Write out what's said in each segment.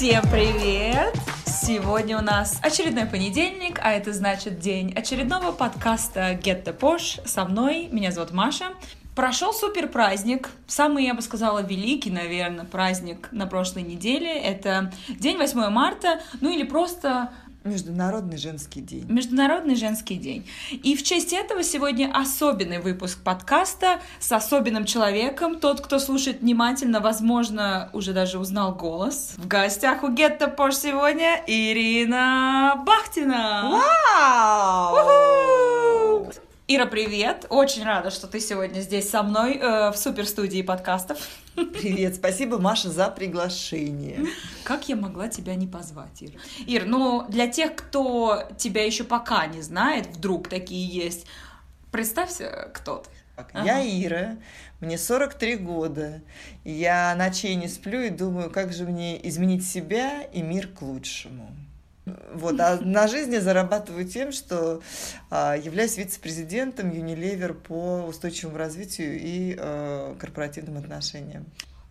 Всем привет! Сегодня у нас очередной понедельник, а это значит день очередного подкаста Get the Posh со мной. Меня зовут Маша. Прошел супер праздник, самый, я бы сказала, великий, наверное, праздник на прошлой неделе. Это день 8 марта, ну или просто Международный женский день. Международный женский день. И в честь этого сегодня особенный выпуск подкаста с особенным человеком. Тот, кто слушает внимательно, возможно, уже даже узнал голос. В гостях у Гетто Пош сегодня Ирина Бахтина. Вау! Ира, привет! Очень рада, что ты сегодня здесь со мной э, в суперстудии подкастов. Привет, спасибо, Маша, за приглашение. Как я могла тебя не позвать, Ир? Ир, ну, для тех, кто тебя еще пока не знает, вдруг такие есть, представься, кто ты. Я ага. Ира, мне 43 года. Я ночей не сплю и думаю, как же мне изменить себя и мир к лучшему. Вот, а на жизни зарабатываю тем, что а, являюсь вице-президентом Unilever по устойчивому развитию и а, корпоративным отношениям.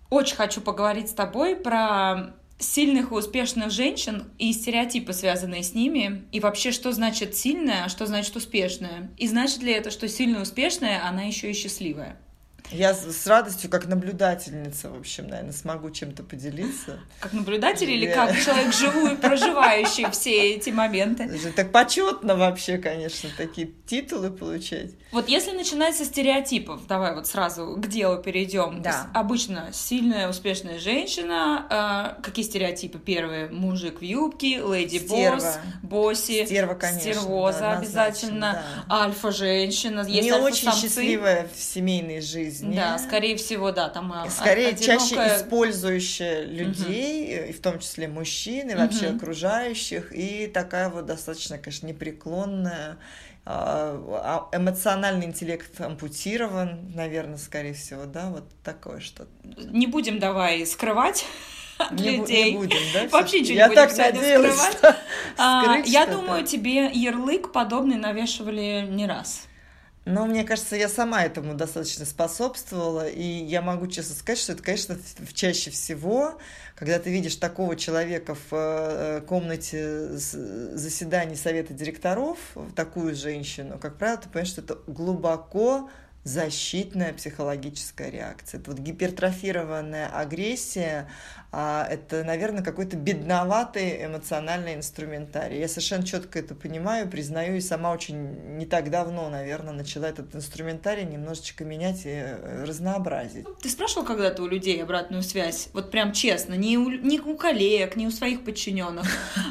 Очень хочу поговорить с тобой про сильных и успешных женщин и стереотипы, связанные с ними, и вообще, что значит сильная, а что значит успешная. И значит ли это, что сильная и успешная, она еще и счастливая? Я с радостью, как наблюдательница, в общем, наверное, смогу чем-то поделиться. Как наблюдатель или как человек живой, проживающий все эти моменты? Так почетно вообще, конечно, такие титулы получать. Вот если начинать со стереотипов, давай вот сразу к делу перейдем. Да. Обычно сильная, успешная женщина. Э, какие стереотипы? Первые мужик в юбке, леди босс, босси, Стерва, конечно, стервоза да, обязательно, да. альфа-женщина. Не очень счастливая в семейной жизни. Да, скорее всего, да, там э, Скорее, одинокая... чаще использующая людей, угу. и в том числе мужчин, и вообще угу. окружающих, и такая вот достаточно, конечно, непреклонная а, а, эмоциональный интеллект ампутирован, наверное, скорее всего, да, вот такое что-то. Не будем давай скрывать от не людей. Не будем, да? Вообще ничего я не будем так надеялась, скрывать. Что а, я думаю, тебе ярлык подобный навешивали не раз. Но мне кажется, я сама этому достаточно способствовала, и я могу честно сказать, что это, конечно, чаще всего, когда ты видишь такого человека в э, комнате заседаний совета директоров, такую женщину, как правило, ты понимаешь, что это глубоко защитная психологическая реакция. Это вот гипертрофированная агрессия, это, наверное, какой-то бедноватый эмоциональный инструментарий. Я совершенно четко это понимаю, признаю, и сама очень не так давно, наверное, начала этот инструментарий немножечко менять и э, разнообразить. Ты спрашивал когда-то у людей обратную связь? Вот прям честно, не у, не у коллег, не у своих подчиненных.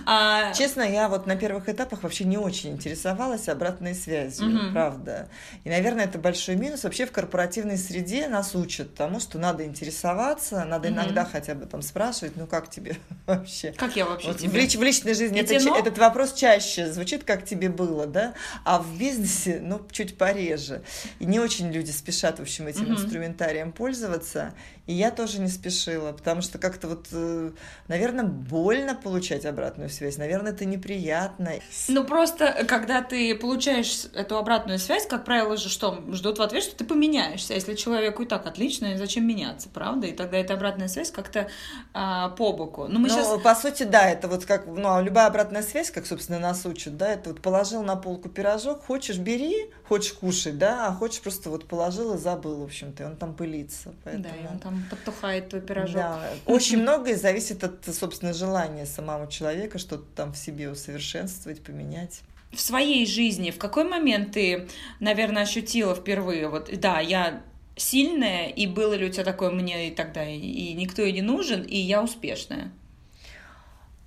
А... Честно, я вот на первых этапах вообще не очень интересовалась обратной связью, угу. правда. И, наверное, это большой минус. Вообще в корпоративной среде нас учат тому, что надо интересоваться, надо угу. иногда хотя бы там спрашивать, ну как тебе вообще? Как я вообще вот тебе? В, лич, в личной жизни это, этот вопрос чаще звучит, как тебе было, да? А в бизнесе, ну, чуть пореже. И не очень люди спешат, в общем, этим угу. инструментарием пользоваться. И я тоже не спешила, потому что как-то вот, э, наверное, больно получать обратную связь, наверное, это неприятно. Ну, просто, когда ты получаешь эту обратную связь, как правило же что, ждут в ответ, что ты поменяешься. Если человеку и так отлично, зачем меняться, правда? И тогда эта обратная связь как-то а, по боку. Ну, мы ну, сейчас... по сути, да, это вот как, ну, а любая обратная связь, как, собственно, нас учат, да, это вот положил на полку пирожок, хочешь бери, хочешь кушать, да, а хочешь просто вот положил и забыл, в общем-то, и он там пылится. Поэтому... Да, и он там подтухает твой пирожок. Да, очень многое зависит от, собственно, желания самого человека что-то там в себе усовершенствовать, поменять в своей жизни, в какой момент ты, наверное, ощутила впервые, вот, да, я сильная, и было ли у тебя такое мне и тогда, и никто и не нужен, и я успешная?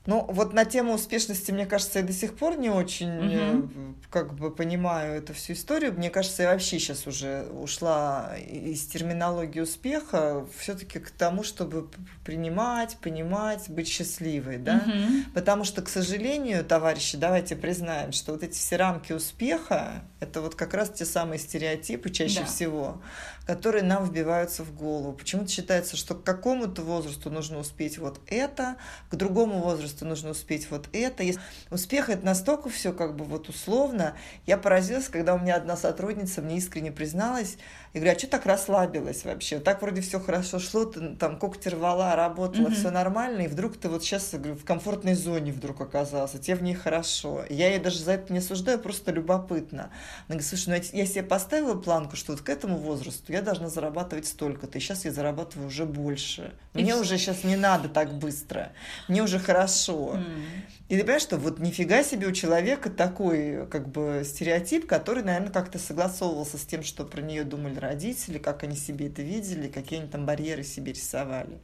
Ну, вот на тему успешности, мне кажется, я до сих пор не очень угу. как бы понимаю эту всю историю. Мне кажется, я вообще сейчас уже ушла из терминологии успеха все-таки к тому, чтобы принимать, понимать, быть счастливой, да. Угу. Потому что, к сожалению, товарищи, давайте признаем, что вот эти все рамки успеха, это вот как раз те самые стереотипы чаще да. всего, которые нам вбиваются в голову. Почему-то считается, что к какому-то возрасту нужно успеть вот это, к другому возрасту нужно успеть вот это. Успех это настолько все как бы вот условно. Я поразилась, когда у меня одна сотрудница мне искренне призналась, и говорю, а что так расслабилась вообще? Так вроде все хорошо шло, ты там когти рвала, работала, mm-hmm. все нормально, и вдруг ты вот сейчас говорю, в комфортной зоне вдруг оказался, тебе в ней хорошо. И я ее даже за это не осуждаю, просто любопытно. Она говорит, слушай, ну я, я себе поставила планку, что вот к этому возрасту я должна зарабатывать столько-то, и сейчас я зарабатываю уже больше. Мне и уже сейчас не надо так быстро, мне уже хорошо. Mm-hmm. И ты понимаешь, что вот нифига себе у человека такой как бы стереотип, который, наверное, как-то согласовывался с тем, что про нее думали родители, как они себе это видели, какие они там барьеры себе рисовали.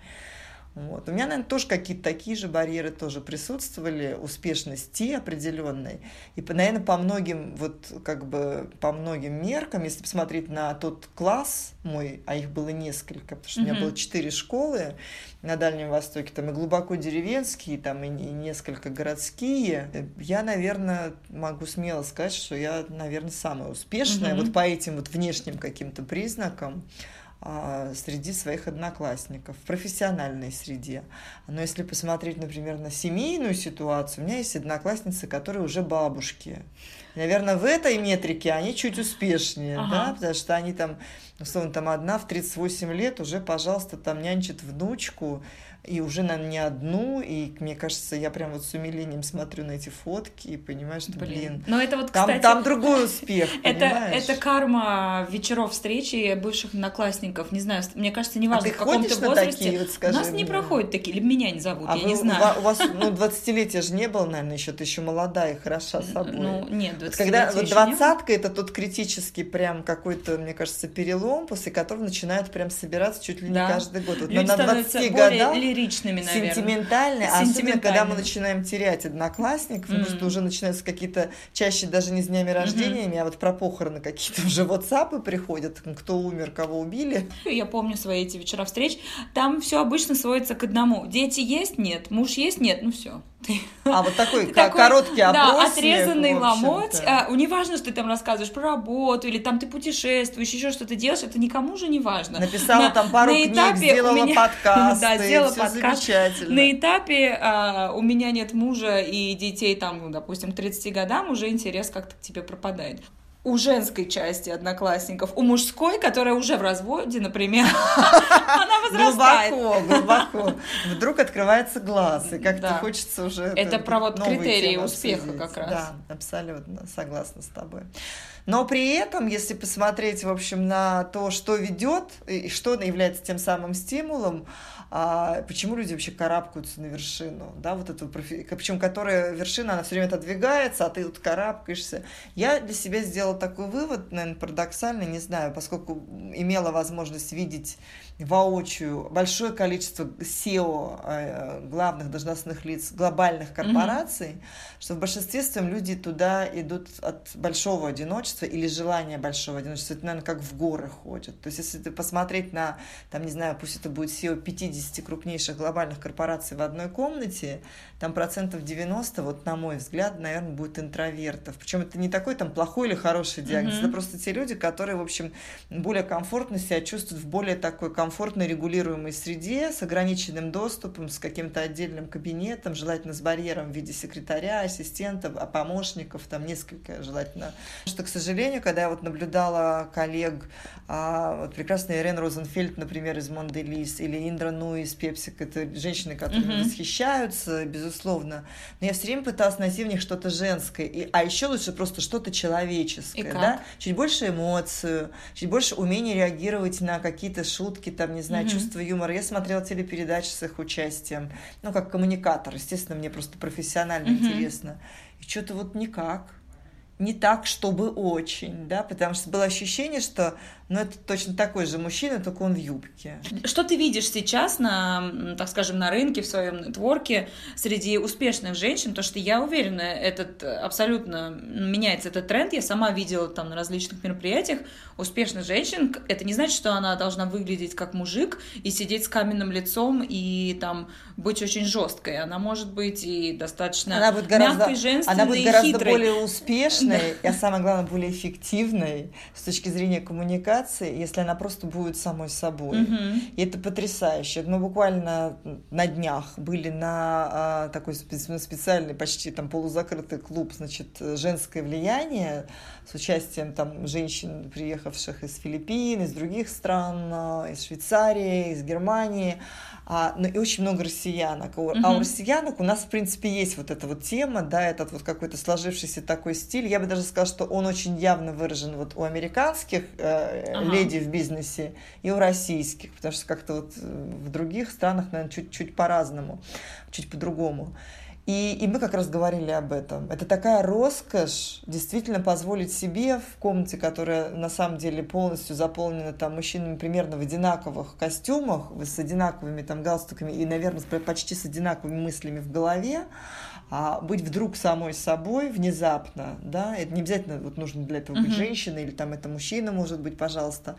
Вот. У меня, наверное, тоже какие-то такие же барьеры тоже присутствовали, успешности определенной. И, наверное, по многим, вот как бы по многим меркам, если посмотреть на тот класс мой, а их было несколько, потому что mm-hmm. у меня было четыре школы на Дальнем Востоке, там и глубоко деревенские, там и, несколько городские, я, наверное, могу смело сказать, что я, наверное, самая успешная mm-hmm. вот по этим вот внешним каким-то признакам. А, среди своих одноклассников, в профессиональной среде. Но если посмотреть, например, на семейную ситуацию, у меня есть одноклассницы, которые уже бабушки. Наверное, в этой метрике они чуть успешнее, ага. да, потому что они там, условно, там одна в 38 лет уже, пожалуйста, там нянчит внучку, и уже, наверное, не одну, и мне кажется, я прям вот с умилением смотрю на эти фотки и понимаю, что, блин, блин но это вот, там, кстати, там другой успех, это, это карма вечеров встречи бывших одноклассников, не знаю, мне кажется, неважно, а в каком-то возрасте, такие, вот скажи у нас мне. не проходят такие, или меня не зовут, а я вы, не знаю. У вас, ну, 20-летия же не было, наверное, еще, ты еще молодая и хороша собой. Ну, нет, 20 Когда вот двадцатка, это тот критический прям какой-то, мне кажется, перелом, после которого начинают прям собираться чуть ли не да. каждый год. Вот Люди на 20 годах лиричными, наверное сентиментальные, а особенно когда мы начинаем терять одноклассников, mm-hmm. потому что уже начинаются какие-то чаще даже не с днями рождениями, mm-hmm. а вот про похороны какие-то уже WhatsApp приходят, кто умер, кого убили. Я помню свои эти вечера встреч, там все обычно сводится к одному. Дети есть? Нет. Муж есть? Нет. Ну все. А вот такой, такой короткий опрос. Да, отрезанный ломоть. А, не важно, что ты там рассказываешь про работу, или там ты путешествуешь, еще что-то делаешь, это никому же не важно. Написала на, там пару книг, сделала меня... подкаст. Да, сделала подкаст. Замечательно. На этапе а, у меня нет мужа и детей, там, ну, допустим, к 30 годам уже интерес как-то к тебе пропадает у женской части одноклассников, у мужской, которая уже в разводе, например, она возрастает. Глубоко, глубоко. Вдруг открывается глаз, и как-то хочется уже... Это про вот критерии успеха как раз. Да, абсолютно, согласна с тобой. Но при этом, если посмотреть, в общем, на то, что ведет и что является тем самым стимулом, а почему люди вообще карабкаются на вершину, да, вот эту, причем которая вершина, она все время отодвигается, а ты вот карабкаешься. Я для себя сделала такой вывод, наверное, парадоксальный, не знаю, поскольку имела возможность видеть воочию большое количество SEO, э, главных должностных лиц глобальных корпораций, mm-hmm. что в большинстве своем люди туда идут от большого одиночества или желания большого одиночества. Это, наверное, как в горы ходят. То есть, если ты посмотреть на, там, не знаю, пусть это будет SEO 50 крупнейших глобальных корпораций в одной комнате, там процентов 90, вот на мой взгляд, наверное, будет интровертов. Причем это не такой там плохой или хороший диагноз, mm-hmm. это просто те люди, которые, в общем, более комфортно себя чувствуют в более такой комфортной комфортно регулируемой среде с ограниченным доступом, с каким-то отдельным кабинетом, желательно с барьером в виде секретаря, ассистентов, а помощников, там несколько желательно. Потому что, к сожалению, когда я вот наблюдала коллег, а, вот прекрасная Ирен Розенфельд, например, из Монделис, или Индра Нуи из Пепсик, это женщины, которыми mm-hmm. восхищаются, безусловно, но я все время пыталась найти в них что-то женское, и, а еще лучше просто что-то человеческое, да? чуть больше эмоцию, чуть больше умения реагировать на какие-то шутки, там, не знаю, mm-hmm. чувство юмора. Я смотрела телепередачи с их участием, ну, как коммуникатор, естественно, мне просто профессионально mm-hmm. интересно. И что-то вот никак не так, чтобы очень, да, потому что было ощущение, что но это точно такой же мужчина, только он в юбке. Что ты видишь сейчас на, так скажем, на рынке, в своем нетворке среди успешных женщин? Потому что я уверена, этот абсолютно меняется этот тренд. Я сама видела там на различных мероприятиях успешных женщин. Это не значит, что она должна выглядеть как мужик и сидеть с каменным лицом и там быть очень жесткой. Она может быть и достаточно она будет гораздо, мягкой, женственной, Она будет гораздо хитрой. более успешной успешной, а самое главное, более эффективной с точки зрения коммуникации, если она просто будет самой собой. И это потрясающе. Мы буквально на днях были на а, такой специальный, почти там полузакрытый клуб, значит, женское влияние с участием там женщин, приехавших из Филиппин, из других стран, а, из Швейцарии, из Германии а, ну и очень много россиянок. Угу. А у россиянок у нас, в принципе, есть вот эта вот тема, да, этот вот какой-то сложившийся такой стиль. Я бы даже сказала, что он очень явно выражен вот у американских э, ага. леди в бизнесе и у российских, потому что как-то вот э, в других странах, наверное, чуть-чуть по-разному, чуть по-другому. И, и мы как раз говорили об этом. Это такая роскошь действительно позволить себе в комнате, которая на самом деле полностью заполнена там мужчинами примерно в одинаковых костюмах, с одинаковыми там галстуками и, наверное, почти с одинаковыми мыслями в голове, а быть вдруг самой собой внезапно, да, это не обязательно вот нужно для этого быть uh-huh. женщиной или там это мужчина может быть, пожалуйста,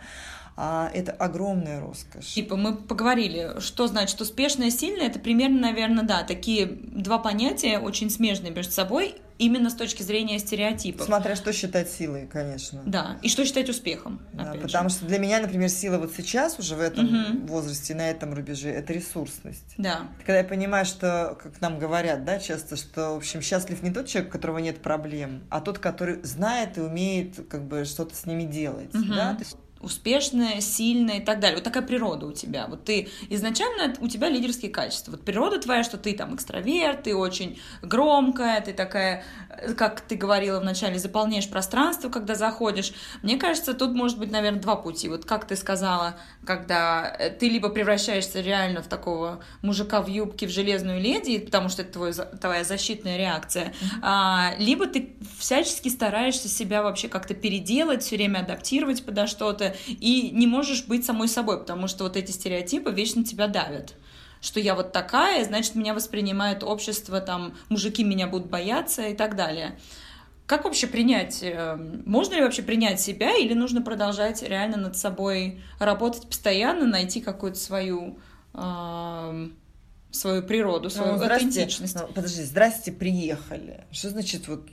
а это огромная роскошь. Типа мы поговорили, что значит успешное, сильное, это примерно, наверное, да, такие два понятия очень смежные между собой, именно с точки зрения стереотипов. Смотря что считать силой, конечно. Да, и что считать успехом. Да, потому же. что для меня, например, сила вот сейчас, уже в этом угу. возрасте, на этом рубеже, это ресурсность. Да. Когда я понимаю, что, как нам говорят, да, часто, что, в общем, счастлив не тот человек, у которого нет проблем, а тот, который знает и умеет как бы что-то с ними делать. Угу. Да? То есть успешная, сильная и так далее. Вот такая природа у тебя. Вот ты изначально у тебя лидерские качества. Вот природа твоя, что ты там экстраверт, ты очень громкая, ты такая, как ты говорила вначале, заполняешь пространство, когда заходишь. Мне кажется, тут может быть, наверное, два пути. Вот как ты сказала, когда э, ты либо превращаешься реально в такого мужика в юбке, в железную леди, потому что это твой, твоя защитная реакция, а, либо ты всячески стараешься себя вообще как-то переделать, все время адаптировать подо что-то, и не можешь быть самой собой, потому что вот эти стереотипы вечно тебя давят что я вот такая, значит, меня воспринимает общество, там, мужики меня будут бояться и так далее. Как вообще принять, э, можно ли вообще принять себя, или нужно продолжать реально над собой работать постоянно, найти какую-то свою э, свою природу, свою ну, аутентичность. Ну, подожди, здрасте, приехали. Что значит, вот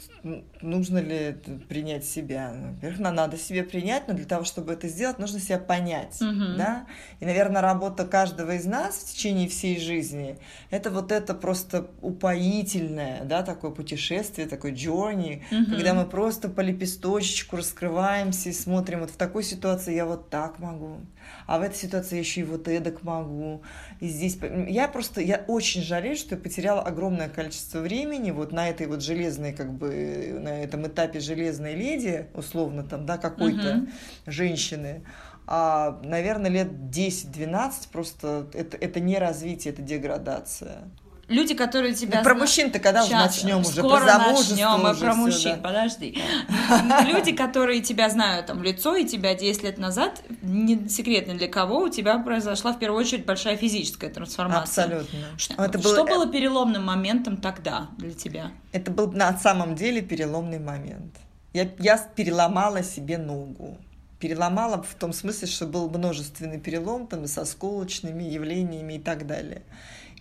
нужно ли принять себя? Во-первых, надо себе принять, но для того, чтобы это сделать, нужно себя понять, угу. да? И, наверное, работа каждого из нас в течение всей жизни, это вот это просто упоительное, да, такое путешествие, такой journey, угу. когда мы просто по лепесточечку раскрываемся и смотрим, вот в такой ситуации я вот так могу, а в этой ситуации я еще и вот эдак могу. И здесь я просто, я очень жалею, что я потеряла огромное количество времени вот на этой вот железной, как бы, на этом этапе железной леди, условно там, да, какой-то угу. женщины. А, наверное, лет 10-12 просто это, это не развитие, это деградация люди, которые тебя... Ну, про мужчин-то когда Сейчас, начнем уже? Скоро про начнем, мы про мужчин, да. подожди. Люди, которые тебя знают там лицо, и тебя 10 лет назад, не секретно для кого, у тебя произошла в первую очередь большая физическая трансформация. Абсолютно. Что, это что было... переломным моментом тогда для тебя? Это был на самом деле переломный момент. Я, я переломала себе ногу переломала в том смысле, что был множественный перелом там, со сколочными явлениями и так далее.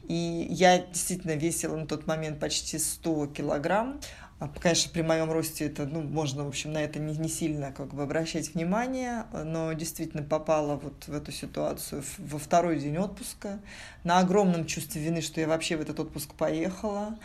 И я действительно весила на тот момент почти 100 килограмм. А, конечно, при моем росте это, ну, можно, в общем, на это не, не сильно как бы обращать внимание, но действительно попала вот в эту ситуацию во второй день отпуска, на огромном чувстве вины, что я вообще в этот отпуск поехала.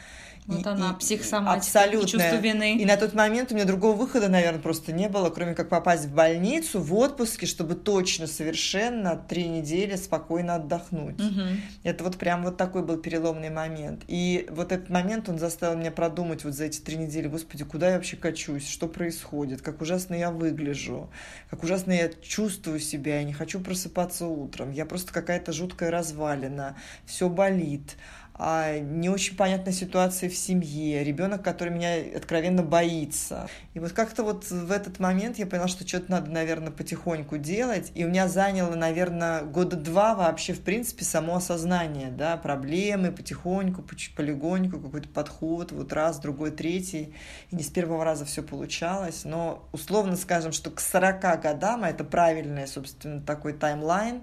Вот и, она, психосоматика, абсолютно. чувство вины. И на тот момент у меня другого выхода, наверное, просто не было, кроме как попасть в больницу в отпуске, чтобы точно, совершенно три недели спокойно отдохнуть. Угу. Это вот прям вот такой был переломный момент. И вот этот момент, он заставил меня продумать вот за эти три недели, господи, куда я вообще качусь, что происходит, как ужасно я выгляжу, как ужасно я чувствую себя, я не хочу просыпаться утром, я просто какая-то жуткая развалина, все болит а, не очень понятная ситуация в семье, ребенок, который меня откровенно боится. И вот как-то вот в этот момент я поняла, что что-то надо, наверное, потихоньку делать. И у меня заняло, наверное, года два вообще, в принципе, само осознание, да, проблемы, потихоньку, полигоньку, какой-то подход, вот раз, другой, третий. И не с первого раза все получалось. Но условно скажем, что к 40 годам, а это правильный, собственно, такой таймлайн,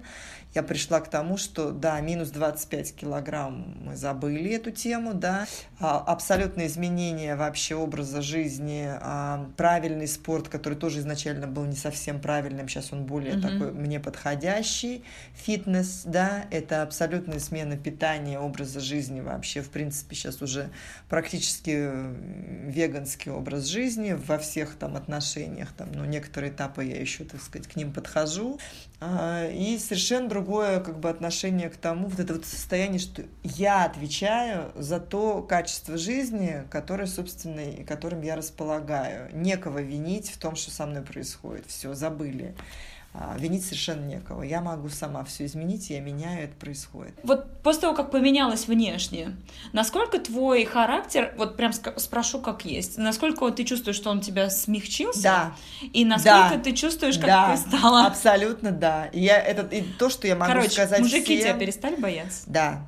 я пришла к тому, что, да, минус 25 килограмм мы забыли эту тему, да, а, абсолютное изменение вообще образа жизни, а, правильный спорт, который тоже изначально был не совсем правильным, сейчас он более mm-hmm. такой мне подходящий, фитнес, да, это абсолютная смена питания, образа жизни вообще, в принципе, сейчас уже практически веганский образ жизни во всех там отношениях, там, ну, некоторые этапы я еще, так сказать, к ним подхожу, а, и совершенно другое как бы отношение к тому, вот это вот состояние, что я отвечаю за то качество жизни, которое, собственно, которым я располагаю. Некого винить в том, что со мной происходит. Все, забыли. А, винить совершенно некого. Я могу сама все изменить, я меняю, это происходит. Вот после того, как поменялось внешне, насколько твой характер, вот прям спрошу, как есть, насколько ты чувствуешь, что он тебя смягчился? Да. И насколько да. ты чувствуешь, как да. ты стала? Абсолютно, да. И, я, это, и то, что я могу Короче, сказать мужики всем... тебя перестали бояться? Да.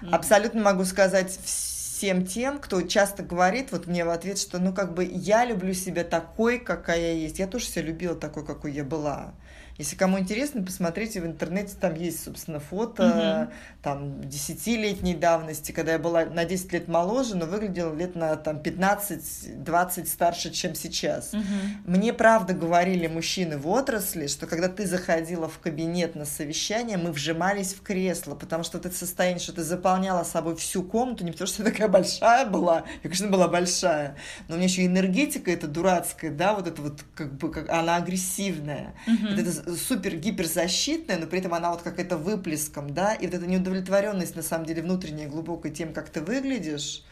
Mm. Абсолютно могу сказать всем тем, кто часто говорит вот мне в ответ, что ну как бы я люблю себя такой, какая я есть. Я тоже себя любила такой, какой я была. Если кому интересно, посмотрите в интернете, там есть, собственно, фото, угу. там, десятилетней давности, когда я была на 10 лет моложе, но выглядела лет на там 15-20 старше, чем сейчас. Угу. Мне, правда, говорили мужчины в отрасли, что когда ты заходила в кабинет на совещание, мы вжимались в кресло, потому что это состояние, что ты заполняла собой всю комнату, не потому что я такая большая была, я, конечно, была большая, но у меня еще энергетика эта дурацкая, да, вот это вот, как бы, как, она агрессивная. Угу. Вот это супер гиперзащитная, но при этом она вот какая-то выплеском, да, и вот эта неудовлетворенность на самом деле внутренняя глубокая тем, как ты выглядишь,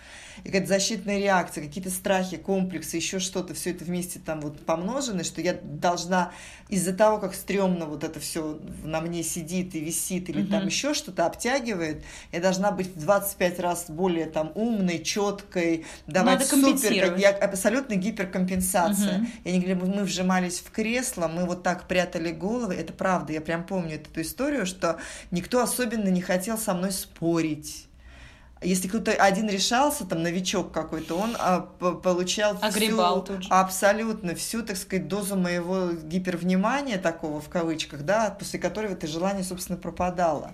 и какая-то защитная реакция, какие-то страхи, комплексы, еще что-то, все это вместе там вот помножено, что я должна из-за того, как стрёмно вот это все на мне сидит и висит, или угу. там еще что-то обтягивает, я должна быть в 25 раз более там умной, четкой, давать супер, я, абсолютно гиперкомпенсация. Угу. Я не говорю, мы вжимались в кресло, мы вот так прятали головы, это правда, я прям помню эту историю, что никто особенно не хотел со мной спорить если кто-то один решался, там, новичок какой-то, он а, получал Огребал всю, тут же. абсолютно всю, так сказать, дозу моего гипервнимания такого, в кавычках, да, после которого это желание, собственно, пропадало.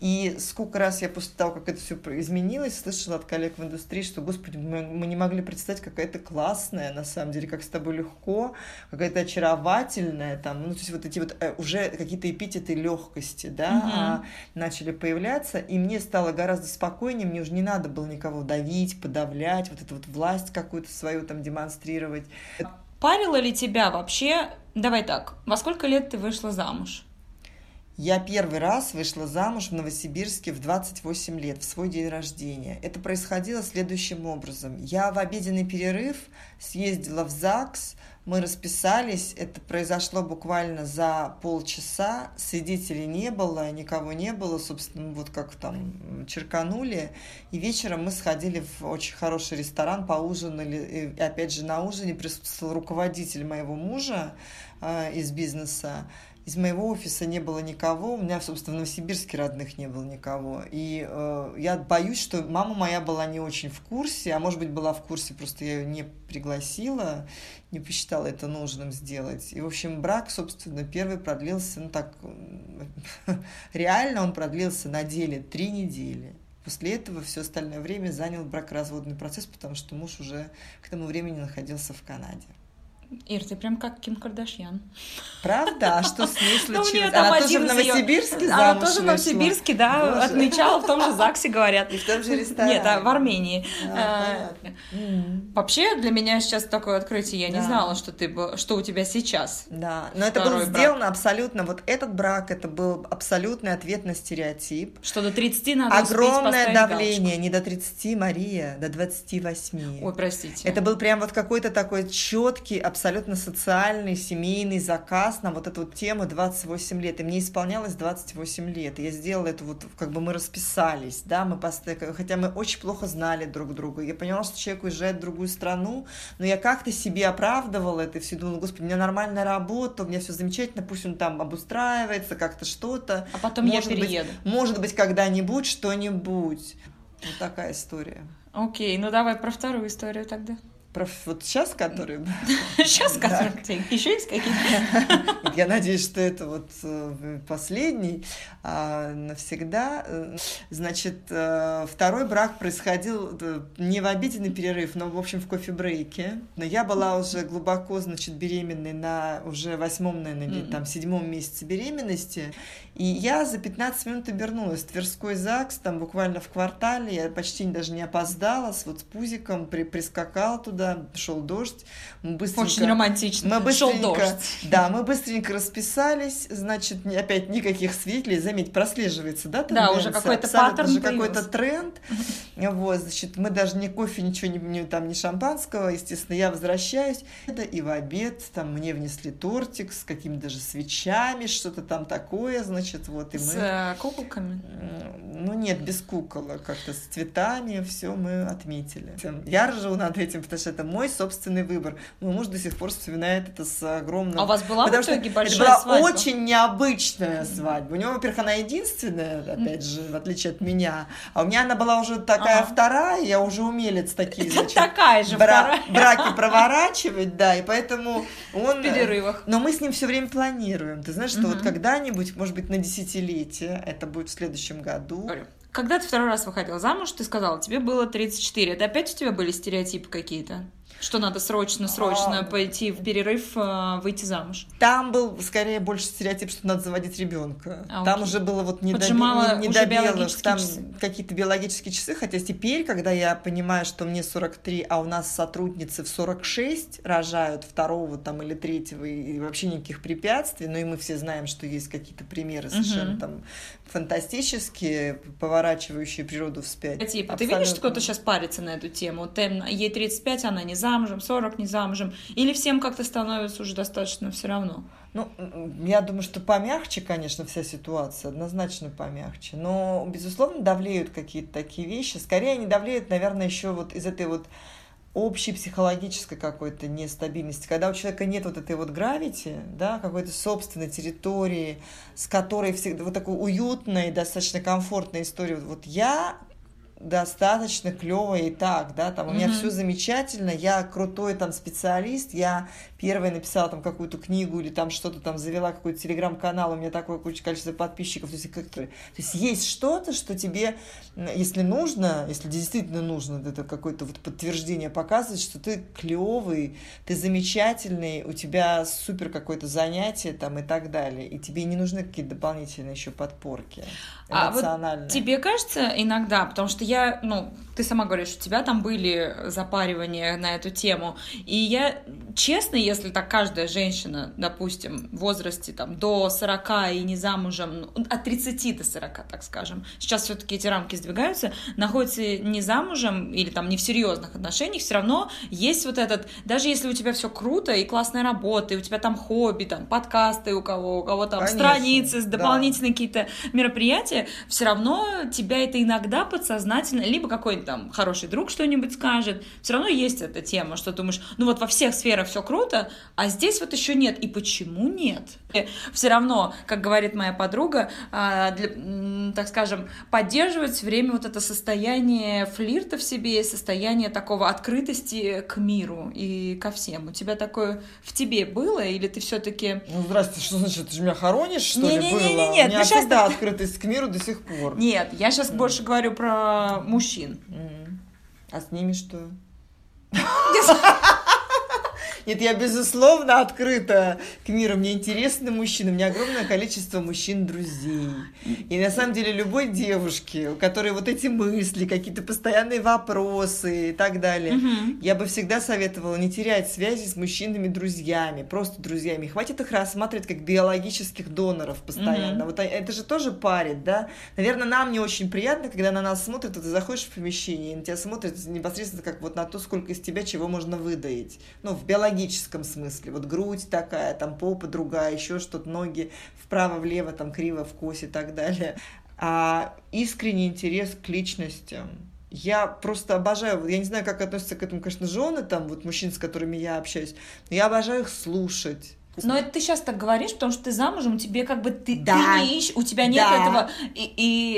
И сколько раз я после того, как это все изменилось, слышала от коллег в индустрии, что, господи, мы, мы не могли представить, какая то классная, на самом деле, как с тобой легко, какая-то очаровательная, там, ну, то есть вот эти вот э, уже какие-то эпитеты легкости, да, угу. а, начали появляться, и мне стало гораздо спокойнее, мне уже не надо было никого давить, подавлять, вот эту вот власть какую-то свою там демонстрировать. Парило ли тебя вообще, давай так, во сколько лет ты вышла замуж? Я первый раз вышла замуж в Новосибирске в 28 лет, в свой день рождения. Это происходило следующим образом. Я в обеденный перерыв съездила в ЗАГС, мы расписались, это произошло буквально за полчаса, свидетелей не было, никого не было, собственно, вот как там черканули. И вечером мы сходили в очень хороший ресторан, поужинали. И опять же на ужине присутствовал руководитель моего мужа э, из бизнеса. Из моего офиса не было никого, у меня, собственно, в Новосибирске родных не было никого. И э, я боюсь, что мама моя была не очень в курсе, а может быть была в курсе, просто я ее не пригласила, не посчитала это нужным сделать. И, в общем, брак, собственно, первый продлился, ну так, реально он продлился на деле три недели. После этого все остальное время занял бракоразводный процесс, потому что муж уже к тому времени находился в Канаде. Ир, ты прям как Ким Кардашьян. Правда? А что с ней ну, случилось? Она тоже в Новосибирске Она тоже в Новосибирске, да, отмечала в том же ЗАГСе, говорят. И в том же ресторане. Нет, а в Армении. А, э, вообще, для меня сейчас такое открытие. Я не знала, что ты что у тебя сейчас. Да, но это было сделано абсолютно... Вот этот брак, это был абсолютный ответ на стереотип. Что до 30 надо Огромное давление. Не до 30, Мария, до 28. Ой, простите. Это был прям вот какой-то такой четкий, абсолютно социальный, семейный заказ на вот эту вот тему 28 лет. И мне исполнялось 28 лет. И я сделала это вот, как бы мы расписались, да, мы постоянно, хотя мы очень плохо знали друг друга. Я поняла, что человек уезжает в другую страну, но я как-то себе оправдывала это все, думала, господи, у меня нормальная работа, у меня все замечательно, пусть он там обустраивается, как-то что-то. А потом может я перееду. Быть, может быть, когда-нибудь что-нибудь. Вот такая история. Окей, ну давай про вторую историю тогда. Про вот сейчас, который... Сейчас, который... Еще есть какие-то? Я надеюсь, что это вот э, последний а, навсегда. Значит, э, второй брак происходил не в обеденный перерыв, но, в общем, в кофе-брейке. Но я была уже глубоко, значит, беременной на уже восьмом, наверное, или там седьмом месяце беременности. И я за 15 минут обернулась. Тверской ЗАГС, там буквально в квартале, я почти даже не опоздала, с вот с пузиком, при, прискакал туда, шел дождь. Мы быстренько, Очень романтично. Мы быстренько, шел дождь. Да, мы быстренько расписались, значит, опять никаких свидетелей, заметь, прослеживается, да, тенденция? Да, уже какой-то паттерн уже какой-то тренд. Вот, значит, мы даже ни кофе, ничего, не, не, там, ни шампанского, естественно, я возвращаюсь. Это и в обед, там, мне внесли тортик с какими-то даже свечами, что-то там такое, значит, вот, и мы... С куколками? Ну, нет, без кукол, а как-то с цветами, все мы отметили. Я ржу над этим, потому что это мой собственный выбор. Мой муж до сих пор вспоминает это с огромным... А у вас была потому в итоге большая это была свадьба? очень необычная свадьба. У него, во-первых, она единственная, опять же, в отличие от меня. А у меня она была уже такая ага. вторая, я уже умелец такие, значит, такая же бра- браки проворачивать, да, и поэтому он... В перерывах. Но мы с ним все время планируем. Ты знаешь, что угу. вот когда-нибудь, может быть, на десятилетие, это будет в следующем году, когда ты второй раз выходил замуж, ты сказала, тебе было 34. Это опять у тебя были стереотипы какие-то? Что надо срочно-срочно а... пойти в перерыв, э, выйти замуж? Там был скорее больше стереотип, что надо заводить ребенка. А, там уже было вот не Поджимала не, не там часы. какие-то биологические часы, хотя теперь, когда я понимаю, что мне 43, а у нас сотрудницы в 46 рожают второго там или третьего, и вообще никаких препятствий, ну и мы все знаем, что есть какие-то примеры совершенно угу. там фантастические, поворачивающие природу вспять. Типа, ты видишь, что кто-то сейчас парится на эту тему? ей 35, она не замужем, 40 не замужем, или всем как-то становится уже достаточно все равно? Ну, я думаю, что помягче, конечно, вся ситуация, однозначно помягче. Но, безусловно, давлеют какие-то такие вещи. Скорее, они давлеют, наверное, еще вот из этой вот общей психологической какой-то нестабильности, когда у человека нет вот этой вот гравити, да, какой-то собственной территории, с которой всегда вот такой уютной, достаточно комфортной истории. Вот я достаточно клево и так, да, там у меня mm-hmm. все замечательно, я крутой там специалист, я первая написала там какую-то книгу или там что-то там завела какой-то телеграм-канал, у меня такое куча количество подписчиков, то есть, как, то есть есть что-то, что тебе, если нужно, если действительно нужно, это какое-то вот подтверждение показывает, что ты клевый, ты замечательный, у тебя супер какое-то занятие там и так далее, и тебе не нужны какие-то дополнительные еще подпорки эмоциональные. А вот тебе кажется иногда, потому что я, ну, ты сама говоришь, у тебя там были запаривания на эту тему. И я, честно, если так каждая женщина, допустим, в возрасте там до 40 и не замужем, ну, от 30 до 40, так скажем, сейчас все-таки эти рамки сдвигаются, находится не замужем или там не в серьезных отношениях, все равно есть вот этот, даже если у тебя все круто и классная работа, и у тебя там хобби, там подкасты у кого, у кого там Конечно, страницы, дополнительные да. какие-то мероприятия, все равно тебя это иногда подсознательно, либо какой-нибудь там хороший друг что-нибудь скажет, все равно есть эта тема, что думаешь, ну вот во всех сферах все круто, а здесь вот еще нет. И почему нет? Все равно, как говорит моя подруга, а, для, так скажем, поддерживать все время вот это состояние флирта в себе, состояние такого открытости к миру и ко всем. У тебя такое в тебе было, или ты все-таки... Ну, здрасте, что значит, ты же меня хоронишь, что не, ли, не, было? Не, не, не, У меня всегда открытость к миру до сих пор. Нет, я сейчас mm. больше говорю про мужчин. А с ними что? Нет, я, безусловно, открыта к миру. Мне интересны мужчины. У меня огромное количество мужчин-друзей. И на самом деле любой девушке, у которой вот эти мысли, какие-то постоянные вопросы и так далее, угу. я бы всегда советовала не терять связи с мужчинами-друзьями, просто друзьями. Хватит их рассматривать как биологических доноров постоянно. Угу. Вот это же тоже парит, да? Наверное, нам не очень приятно, когда на нас смотрят, вот ты заходишь в помещение, и на тебя смотрят непосредственно как вот на то, сколько из тебя чего можно выдаить. Ну, в биологии биологическом смысле. Вот грудь такая, там попа другая, еще что-то, ноги вправо-влево, там криво в косе и так далее. А искренний интерес к личностям. Я просто обожаю, я не знаю, как относятся к этому, конечно, жены, там, вот мужчин, с которыми я общаюсь, но я обожаю их слушать Но это ты сейчас так говоришь, потому что ты замужем, тебе как бы ты, Да. ты не ищешь, у тебя нет Да. этого и,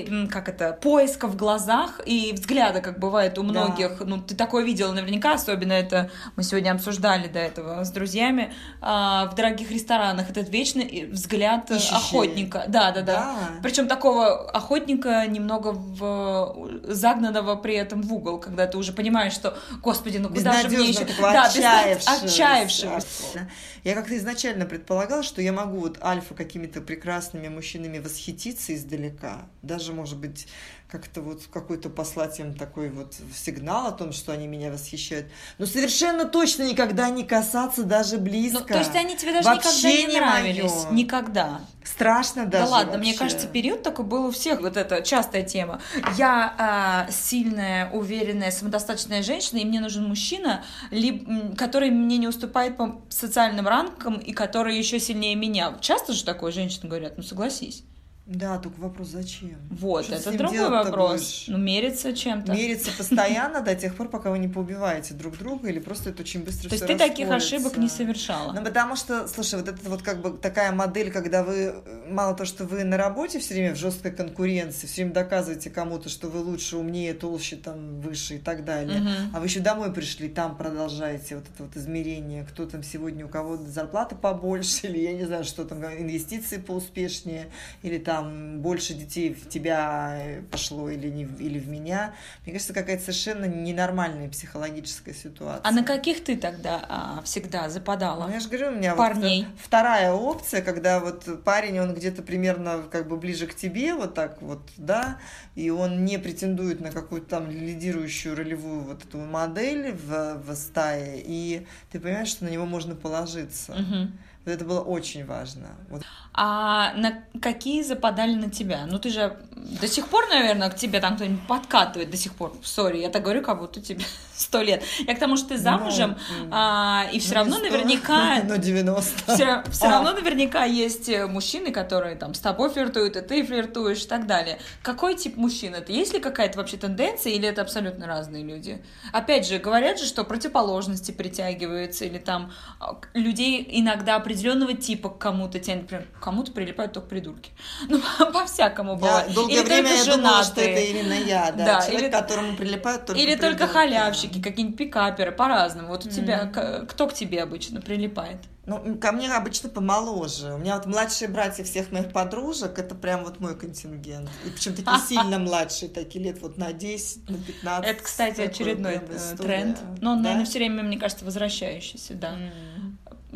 и, как это поиска в глазах и взгляда, как бывает у Да. многих. Ну ты такое видела наверняка, особенно это мы сегодня обсуждали до этого с друзьями а, в дорогих ресторанах этот вечный взгляд э, Ищущий. охотника. Да, да, да. Да. Причем такого охотника немного в, загнанного при этом в угол, когда ты уже понимаешь, что, господи, ну куда же мне еще... Да, безнад- отчаявшегося. Я как-то изначально предполагала, что я могу вот альфа какими-то прекрасными мужчинами восхититься издалека. Даже, может быть, как-то вот какой-то послать им такой вот сигнал о том, что они меня восхищают. Но совершенно точно никогда не касаться даже близко. Ну, то есть они тебе даже Вообще никогда не не нравились? моё. Никогда. Страшно даже да ладно, мне вообще. кажется, период такой был у всех. Вот это частая тема. Я а, сильная, уверенная, самодостаточная женщина, и мне нужен мужчина, либо, который мне не уступает по социальным ранкам и который еще сильнее меня. Часто же такое женщины говорят, ну согласись. Да, только вопрос, зачем? Вот, Что это другой вопрос. будешь? Ну, мериться чем-то. Мериться постоянно до тех пор, пока вы не поубиваете друг друга, или просто это очень быстро То есть ты таких расколется. ошибок не совершала. Ну, потому что, слушай, вот это вот как бы такая модель, когда вы, э, мало то, что вы на работе все время в жесткой конкуренции, все время доказываете кому-то, что вы лучше, умнее, толще, там, выше и так далее. Мгм. А вы еще домой пришли, там продолжаете вот это вот измерение, кто там сегодня, у кого зарплата побольше, или я не знаю, что там, инвестиции поуспешнее, или там больше детей в тебя э, пошло или, не, или в меня. Мне кажется, какая-то совершенно ненормальная психологическая ситуация. А на каких ты тогда а, всегда западала? Ну, я же говорю, у меня Парней. вот э, вторая опция, когда вот парень, он где-то примерно как бы ближе к тебе, вот так вот, да, и он не претендует на какую-то там лидирующую ролевую вот эту модель в, в стае, и ты понимаешь, что на него можно положиться. Мгм. Вот это было очень важно. Вот. А на какие западали на тебя? Ну ты же до сих пор, наверное, к тебе там кто-нибудь подкатывает до сих пор. Сори, я так говорю, как будто тебе сто лет. Я к тому, что ты замужем, Ну, а, и все Ну, равно не сто, наверняка... Но 90. Все, все А. равно наверняка есть э, мужчины, которые там с тобой флиртуют, и ты флиртуешь и так далее. Какой тип мужчин это? Есть ли какая-то вообще тенденция, или это абсолютно разные люди? Опять же, говорят же, что противоположности притягиваются, или там а, людей иногда определенного типа к кому-то тянет, например, к кому-то прилипают только придурки. Ну, по-всякому бывает. долгое или время только я думала, что женатые. это именно я, да, Да, человек, или- которому прилипают только Или только придурки. халявщики, какие-нибудь пикаперы, по-разному. Вот у тебя, Мгм. к- кто к тебе обычно прилипает? Ну, ко мне обычно помоложе. У меня вот младшие братья всех моих подружек, это прям вот мой контингент. И причем такие сильно младшие, такие лет вот на 10, на 15. Это, кстати, очередной э, тренд. Но он, Да? наверное, все время, мне кажется, возвращающийся, да.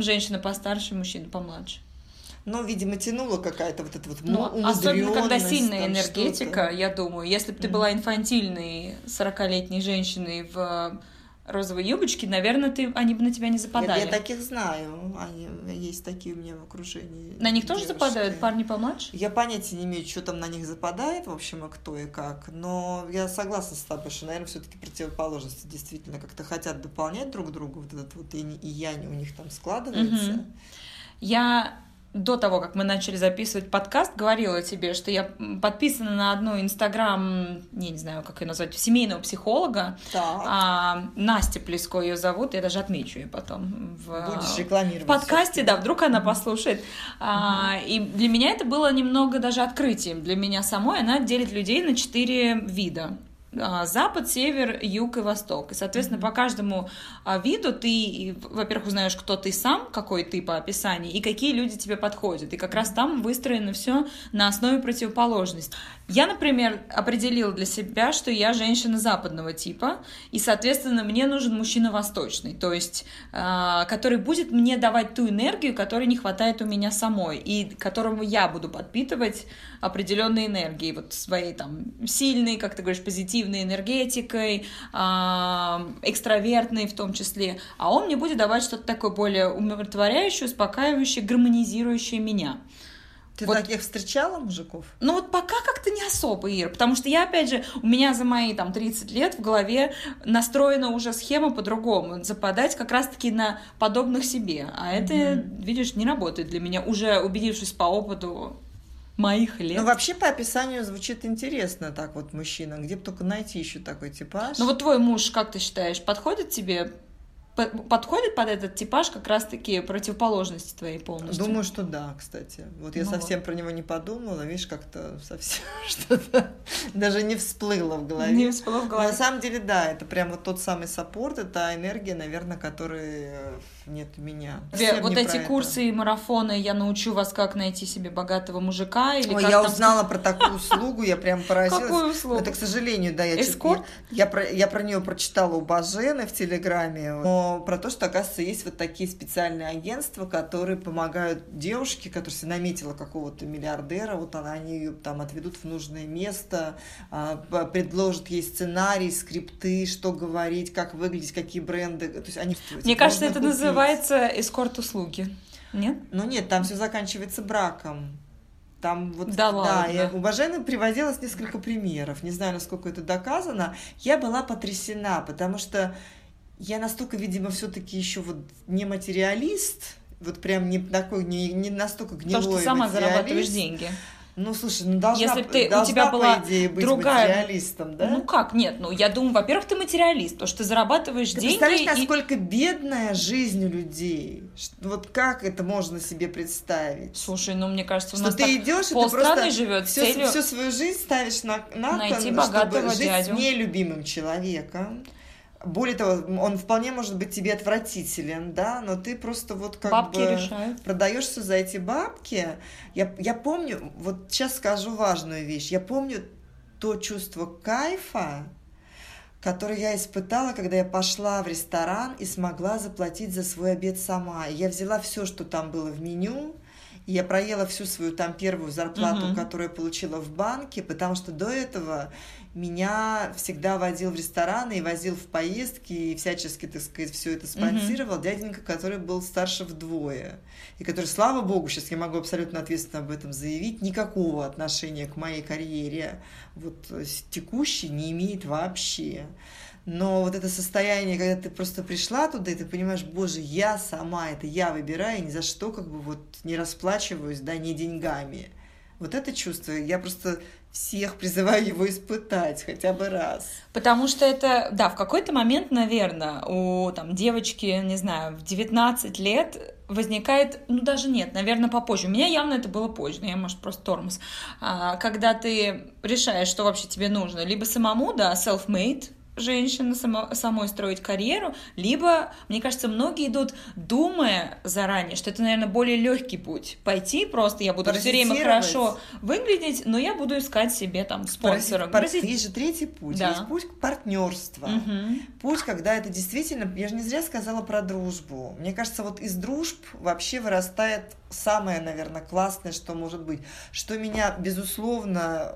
Женщина постарше, мужчина помладше. Ну, видимо, тянула какая-то вот эта вот Ну, особенно когда сильная там энергетика, я думаю. Если бы ты Мгм. была инфантильной 40-летней женщиной в розовой юбочке, наверное, ты, они бы на тебя не Я, западали. я таких знаю. Они, есть такие у меня в окружении. На них тоже девушки. западают парни помладше? Я понятия не имею, что там на них западает, в общем, и кто и как. Но я согласна с тобой, что, наверное, все-таки противоположности действительно как-то хотят дополнять друг друга. Вот этот вот инь и янь у них там складывается. Мгм. Я до того, как мы начали записывать подкаст, говорила тебе, что я подписана на одну инстаграм, не знаю, как ее назвать, семейного психолога. Так. А, Настя Плеско ее зовут, я даже отмечу ее потом в, Будешь в рекламировать. подкасте, да, вдруг она послушает. А, и для меня это было немного даже открытием. Для меня самой она делит людей на четыре вида. А, Запад, север, юг и восток. И, соответственно, по каждому а, виду ты, во-первых, узнаешь, кто ты сам, какой ты по описанию, и какие люди тебе подходят. И как раз там выстроено все на основе противоположности. Я, например, определила для себя, что я женщина западного типа, и, соответственно, мне нужен мужчина восточный, то есть, а, который будет мне давать ту энергию, которой не хватает у меня самой, и которому я буду подпитывать определенной энергией, вот своей там сильной, как ты говоришь, позитивной энергетикой, а, экстравертной в том числе, а он мне будет давать что-то такое более умиротворяющее, успокаивающее, гармонизирующее меня. Ты Вот- таких встречала мужиков? Ну вот пока как-то не особо, Ир, потому что я, опять же, у меня за мои там 30 лет в голове настроена уже схема по-другому, западать как раз-таки на подобных себе, а это, видишь, не работает для меня, уже убедившись по опыту моих лет. Ну, вообще, по описанию звучит интересно так вот мужчина. Где бы только найти еще такой типаж? Ну вот твой муж, как ты считаешь, подходит тебе подходит под этот типаж как раз-таки противоположности твоей полностью? Думаю, что да, кстати. Вот я Ну совсем вот. про него не подумала, видишь, как-то совсем что-то даже не всплыло в голове. Не всплыло в Но голове. на самом деле, да, это прям вот тот самый саппорт, это энергия, наверное, которой э, нет меня. Совсем вот эти про это. курсы и марафоны, я научу вас, как найти себе богатого мужика или Ой, я там- узнала про такую услугу, я прям поразилась. Какую услугу? Это, к сожалению, да, я Эскорт? Я про, я про нее прочитала у Бажены в Телеграме, но про то, что, оказывается, есть вот такие специальные агентства, которые помогают девушке, которая себе наметила какого-то миллиардера, вот она, они ее там отведут в нужное место, а, предложат ей сценарий, скрипты, что говорить, как выглядеть, какие бренды. То есть они Мне кажется, это купить. Называется эскорт-услуги. Нет? Ну нет, там все заканчивается браком. Там вот, Да ладно? я, у Бажены приводилось несколько примеров. Не знаю, насколько это доказано. Я была потрясена, потому что я настолько, видимо, все-таки еще вот не материалист, вот прям не такой, не, не настолько гнилой Потому что сама материалист. зарабатываешь деньги. Ну, слушай, ну должна, Если ты- у должна, тебя по была идее, быть другая- материалистом, да? Ну как? Нет, ну я думаю, во-первых, ты материалист, потому что ты зарабатываешь Ты деньги. представляешь, и- насколько бедная жизнь у людей? Вот как это можно себе представить? Слушай, ну мне кажется, у Что нас ты идешь, и ты просто живет всю, целью всю свою жизнь ставишь на, на найти кон, богатого чтобы жить дядю. с нелюбимым человеком. Более того, он вполне может быть тебе отвратителен, да, но ты просто вот как бабки бы решают. продаешься за эти бабки. Я, я помню, вот сейчас скажу важную вещь. Я помню то чувство кайфа, которое я испытала, когда я пошла в ресторан и смогла заплатить за свой обед сама. Я взяла все, что там было в меню, я проела всю свою там первую зарплату, Мгм. которую я получила в банке, потому что до этого меня всегда водил в рестораны и возил в поездки и всячески, так сказать, все это спонсировал дяденька, который был старше вдвое. И который, слава богу, сейчас я могу абсолютно ответственно об этом заявить, никакого отношения к моей карьере вот текущей не имеет вообще. Но вот это состояние, когда ты просто пришла туда, и ты понимаешь, боже, я сама, это я выбираю, и ни за что как бы вот не расплачиваюсь, да, не деньгами. Вот это чувство, я просто всех призываю его испытать хотя бы раз. Потому что это, да, в какой-то момент, наверное, у там девочки, не знаю, в 19 лет возникает, ну даже нет, наверное, попозже. У меня явно это было позже, я, может, просто тормоз. А, когда ты решаешь, что вообще тебе нужно, либо самому, да, self-made, женщина само- самой строить карьеру, либо, мне кажется, многие идут, думая заранее, что это, наверное, более легкий путь. Пойти просто, я буду все время хорошо выглядеть, но я буду искать себе там спонсора. Пар- Паразит- Есть же третий путь, Да. есть путь к партнерству. Мгм. Путь, когда это действительно, я же не зря сказала про дружбу. Мне кажется, вот из дружб вообще вырастает самое, наверное, классное, что может быть. Что меня, безусловно,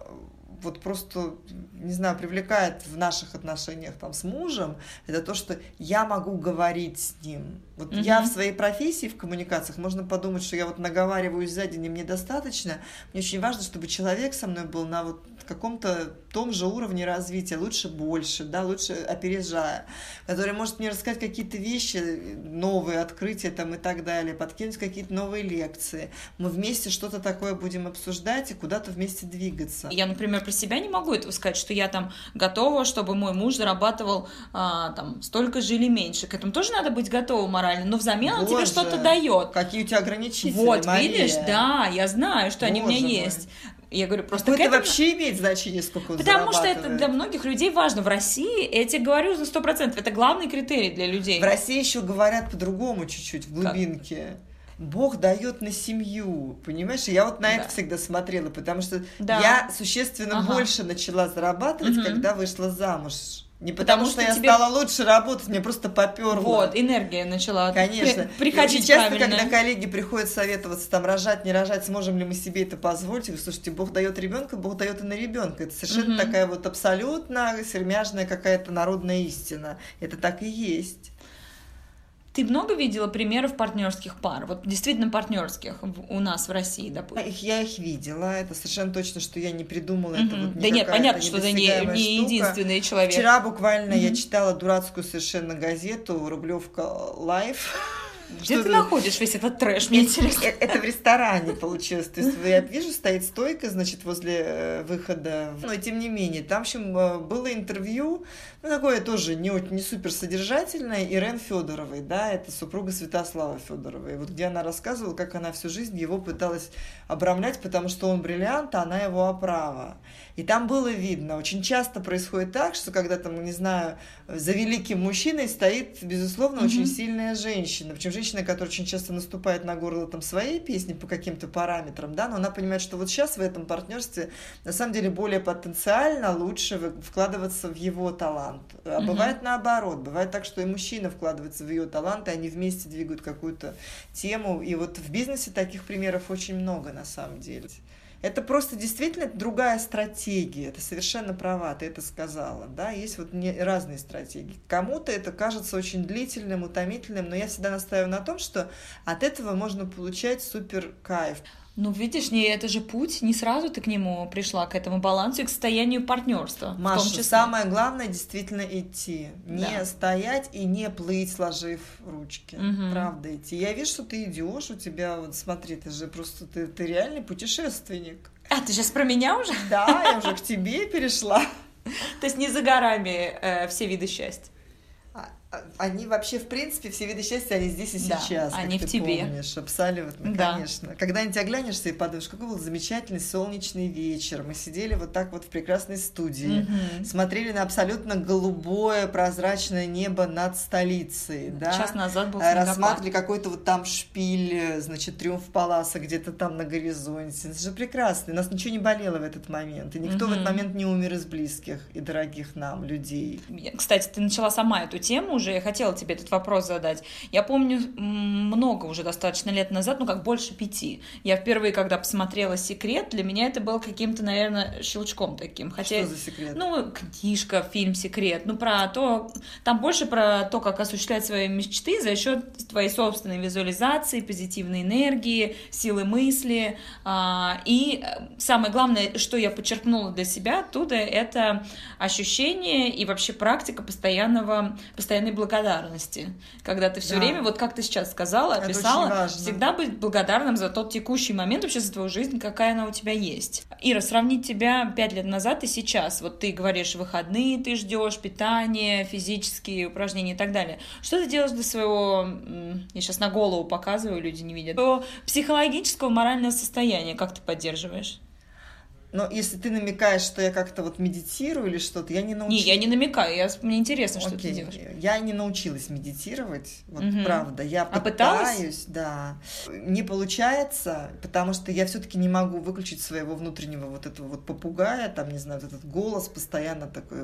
вот просто, не знаю, привлекает в наших отношениях там с мужем, это то, что я могу говорить с ним. Вот Мгм. я в своей профессии, в коммуникациях, можно подумать, что я вот наговариваюсь сзади, не мне достаточно. Мне очень важно, чтобы человек со мной был на вот каком-то том же уровне развития, лучше больше, да, лучше опережая, который может мне рассказать какие-то вещи, новые открытия там и так далее, подкинуть какие-то новые лекции. Мы вместе что-то такое будем обсуждать и куда-то вместе двигаться. Я, например, про себя не могу этого сказать, что я там готова, чтобы мой муж зарабатывал а, там столько же или меньше. К этому тоже надо быть готовым морально, но взамен он тебе Боже, что-то дает. Какие у тебя ограничители, Вот, Мария. видишь, да, я знаю, что они у меня Боже мой. есть. Я говорю, просто Какое это вообще имеет значение, сколько он Потому что это для многих людей важно. В России, я тебе говорю за сто процентов, это главный критерий для людей. В России еще говорят по-другому чуть-чуть, в глубинке. Бог дает на семью, понимаешь? И Я вот на Да. это всегда смотрела, потому что Да. я существенно Ага. больше начала зарабатывать, Мгм. когда вышла замуж. Не потому, Потому что, что я тебе- стала лучше работать, мне просто поперло. Вот, энергия начала Конечно. при- приходить И очень часто, правильно. когда коллеги приходят советоваться, там, рожать, не рожать, сможем ли мы себе это позволить, я говорю, слушайте, Бог дает ребенка, Бог дает и на ребенка. Это совершенно Мгм. такая вот абсолютно сермяжная какая-то народная истина. Это так и есть. Ты много видела примеров партнерских пар? Вот действительно партнерских у нас в России, допустим. Их, я их видела, это совершенно точно, что я не придумала. Это Мгм. вот да нет, понятно, что ты не, не единственный человек. Вчера буквально я Мгм. читала дурацкую совершенно газету «Рублевка Life». Где ты находишь весь этот трэш, мне интересно? Это в ресторане получилось. То есть я вижу, стоит стойка, значит, возле э, выхода. Но тем не менее, там, в общем, э, было интервью, ну, такое тоже не, не супер содержательное, Ирен Федоровой, да, это супруга Святослава Федоровой. Вот где она рассказывала, как она всю жизнь его пыталась обрамлять, потому что он бриллиант, а она его оправа. И там было видно, очень часто происходит так, что когда там, не знаю, за великим мужчиной стоит, безусловно, mm-hmm. очень сильная женщина. Причем женщина, которая очень часто наступает на горло там своей песни по каким-то параметрам, да, но она понимает, что вот сейчас в этом партнерстве на самом деле более потенциально лучше вкладываться в его талант. А mm-hmm. бывает наоборот, бывает так, что и мужчина вкладывается в ее талант, и они вместе двигают какую-то тему. И вот в бизнесе таких примеров очень много на самом деле. Это просто действительно другая стратегия. Это совершенно права, ты это сказала. Да? Есть вот разные стратегии. Кому-то это кажется очень длительным, утомительным, но я всегда настаиваю на том, что от этого можно получать супер кайф. Ну, видишь, не, это же путь, не сразу ты к нему пришла, к этому балансу и к состоянию партнерства. Маша, самое главное действительно идти. Не да. стоять и не плыть, сложив ручки. Угу. Правда, идти. Я вижу, что ты идешь, у тебя, вот смотри, ты же просто, ты, ты реальный путешественник. А, ты сейчас про меня уже? Да, я уже к тебе перешла. То есть не за горами э, все виды счастья они вообще, в принципе, все виды счастья, они здесь и да, сейчас. Они в тебе. Помнишь, абсолютно, да. конечно. Когда-нибудь оглянешься и подумаешь, какой был замечательный солнечный вечер. Мы сидели вот так вот в прекрасной студии, угу. смотрели на абсолютно голубое прозрачное небо над столицей. Да? Час назад был снегопад. Рассматривали какой-то вот там шпиль, значит, триумф Паласа где-то там на горизонте. Это же прекрасно. У нас ничего не болело в этот момент. И никто угу. в этот момент не умер из близких и дорогих нам людей. Кстати, ты начала сама эту тему уже, я хотела тебе этот вопрос задать. Я помню много уже достаточно лет назад, ну как больше пяти. Я впервые, когда посмотрела «Секрет», для меня это было каким-то, наверное, щелчком таким. Хотя, Что за секрет? Ну, книжка, фильм «Секрет». Ну, про то, там больше про то, как осуществлять свои мечты за счет твоей собственной визуализации, позитивной энергии, силы мысли. А, и э, самое главное, что я подчеркнула для себя оттуда, это ощущение и вообще практика постоянного, постоянной благодарности. Когда ты все да. время, вот как ты сейчас сказала, описала, всегда быть благодарным за тот текущий момент, вообще за твою жизнь, какая она у тебя есть. Ира, сравнить тебя пять лет назад и сейчас. Вот ты говоришь, выходные ты ждешь, питание, физические упражнения и так далее. Что ты делаешь для своего, я сейчас на голову показываю, люди не видят, своего психологического, морального состояния, как ты поддерживаешь? Но если ты намекаешь, что я как-то вот медитирую или что-то, я не научилась. Не, я не намекаю, я, мне интересно, что Окей. ты делаешь. Я не научилась медитировать, вот угу. правда. Я а пытаюсь, пыталась? да. Не получается, потому что я все-таки не могу выключить своего внутреннего вот этого вот попугая, там, не знаю, вот этот голос постоянно такой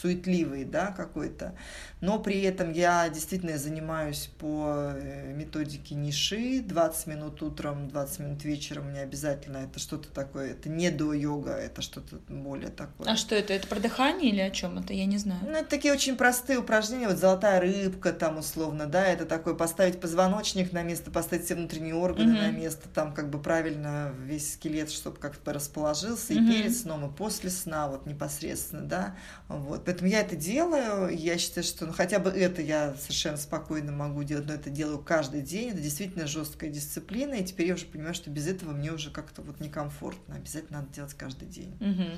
суетливый, да, какой-то. Но при этом я действительно занимаюсь по э, методике ниши, 20 минут утром, 20 минут вечером, у меня обязательно это что-то такое, это не до йога йога, это что-то более такое. А что это? Это про дыхание или о чем это? Я не знаю. Ну, это такие очень простые упражнения, вот золотая рыбка там условно, да, это такое поставить позвоночник на место, поставить все внутренние органы mm-hmm. на место, там как бы правильно весь скелет, чтобы как-то расположился, mm-hmm. и перед сном, и после сна, вот непосредственно, да, вот. Поэтому я это делаю, я считаю, что ну, хотя бы это я совершенно спокойно могу делать, но это делаю каждый день, это действительно жесткая дисциплина, и теперь я уже понимаю, что без этого мне уже как-то вот некомфортно, обязательно надо делать каждый день. Угу.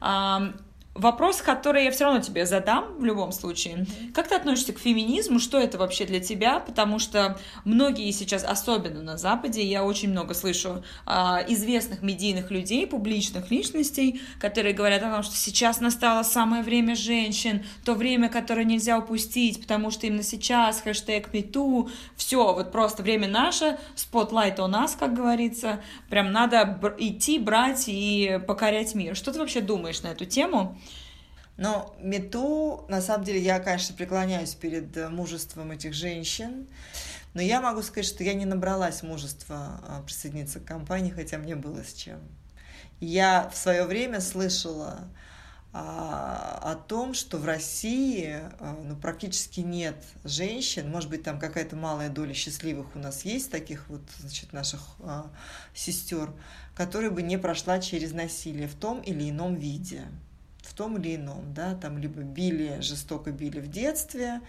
А, Вопрос, который я все равно тебе задам в любом случае. Как ты относишься к феминизму? Что это вообще для тебя? Потому что многие сейчас, особенно на Западе, я очень много слышу э, известных медийных людей, публичных личностей, которые говорят о том, что сейчас настало самое время женщин, то время, которое нельзя упустить, потому что именно сейчас хэштег #MeToo, все, вот просто время наше, spotlight у нас, как говорится, прям надо идти, брать и покорять мир. Что ты вообще думаешь на эту тему? Но мету, на самом деле, я, конечно, преклоняюсь перед э, мужеством этих женщин, но я могу сказать, что я не набралась мужества а, присоединиться к компании, хотя мне было с чем. Я в свое время слышала а, о том, что в России а, ну, практически нет женщин, может быть, там какая-то малая доля счастливых у нас есть, таких вот, значит, наших а, сестер, которая бы не прошла через насилие в том или ином виде том или ином, да, там либо били, жестоко били в детстве,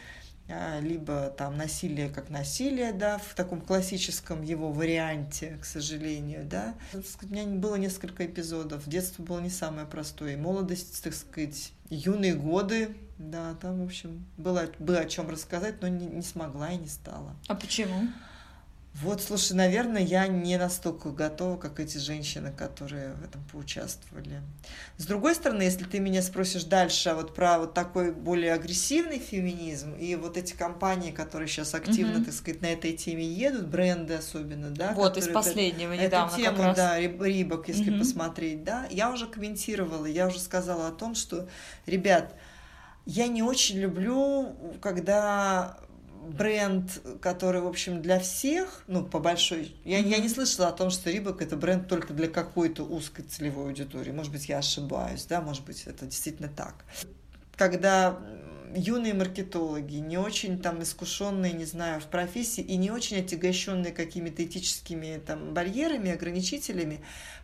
а, либо там насилие как насилие, да, в таком классическом его варианте, к сожалению, да. У меня было несколько эпизодов. Детство было не самое простое. Молодость, так сказать, юные годы, да, там, в общем, было, было о чем рассказать, но не, не смогла и не стала. А почему? Вот, слушай, наверное, я не настолько готова, как эти женщины, которые в этом поучаствовали. С другой стороны, если ты меня спросишь дальше а вот про вот такой более агрессивный феминизм и вот эти компании, которые сейчас активно, угу. так сказать, на этой теме едут, бренды особенно, да. Вот из последнего это, недавно эту тему, как раз. да, Рибок, если угу. посмотреть, да, я уже комментировала, я уже сказала о том, что, ребят, я не очень люблю, когда бренд, который, в общем, для всех, ну, по большой... Я, я не слышала о том, что Рибок это бренд только для какой-то узкой целевой аудитории. Может быть, я ошибаюсь, да, может быть, это действительно так. Когда юные маркетологи, не очень там искушенные, не знаю, в профессии и не очень отягощенные какими-то этическими там барьерами, ограничителями,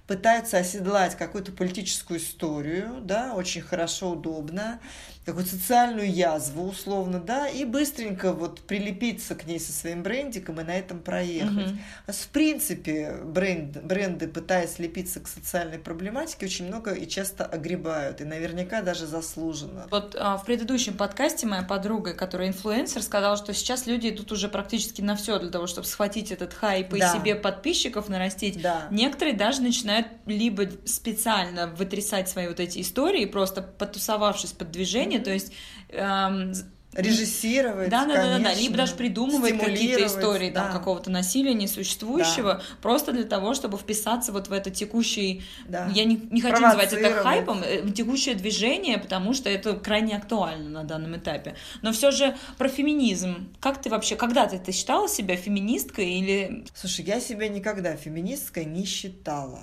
пытаются оседлать какую-то политическую историю, да, очень хорошо, удобно, какую-то социальную язву, условно, да, и быстренько вот прилепиться к ней со своим брендиком и на этом проехать. Mm-hmm. В принципе, бренд, бренды, пытаясь лепиться к социальной проблематике, очень много и часто огребают, и наверняка даже заслуженно. Вот а, в предыдущем подкасте моя подруга, которая инфлюенсер, сказала, что сейчас люди идут уже практически на все для того, чтобы схватить этот хайп да. и себе подписчиков нарастить. Да. Некоторые даже начинают либо специально вытрясать свои вот эти истории, просто потусовавшись под движение, то есть эм, режиссировать, да, да, конечно, да, да, либо даже придумывать какие-то истории да. там какого-то насилия несуществующего, да. просто для того, чтобы вписаться вот в это текущий, да. я не, не хочу называть это хайпом, э, текущее движение, потому что это крайне актуально на данном этапе. Но все же про феминизм, как ты вообще, когда-то ты считала себя феминисткой или? Слушай, я себя никогда феминисткой не считала.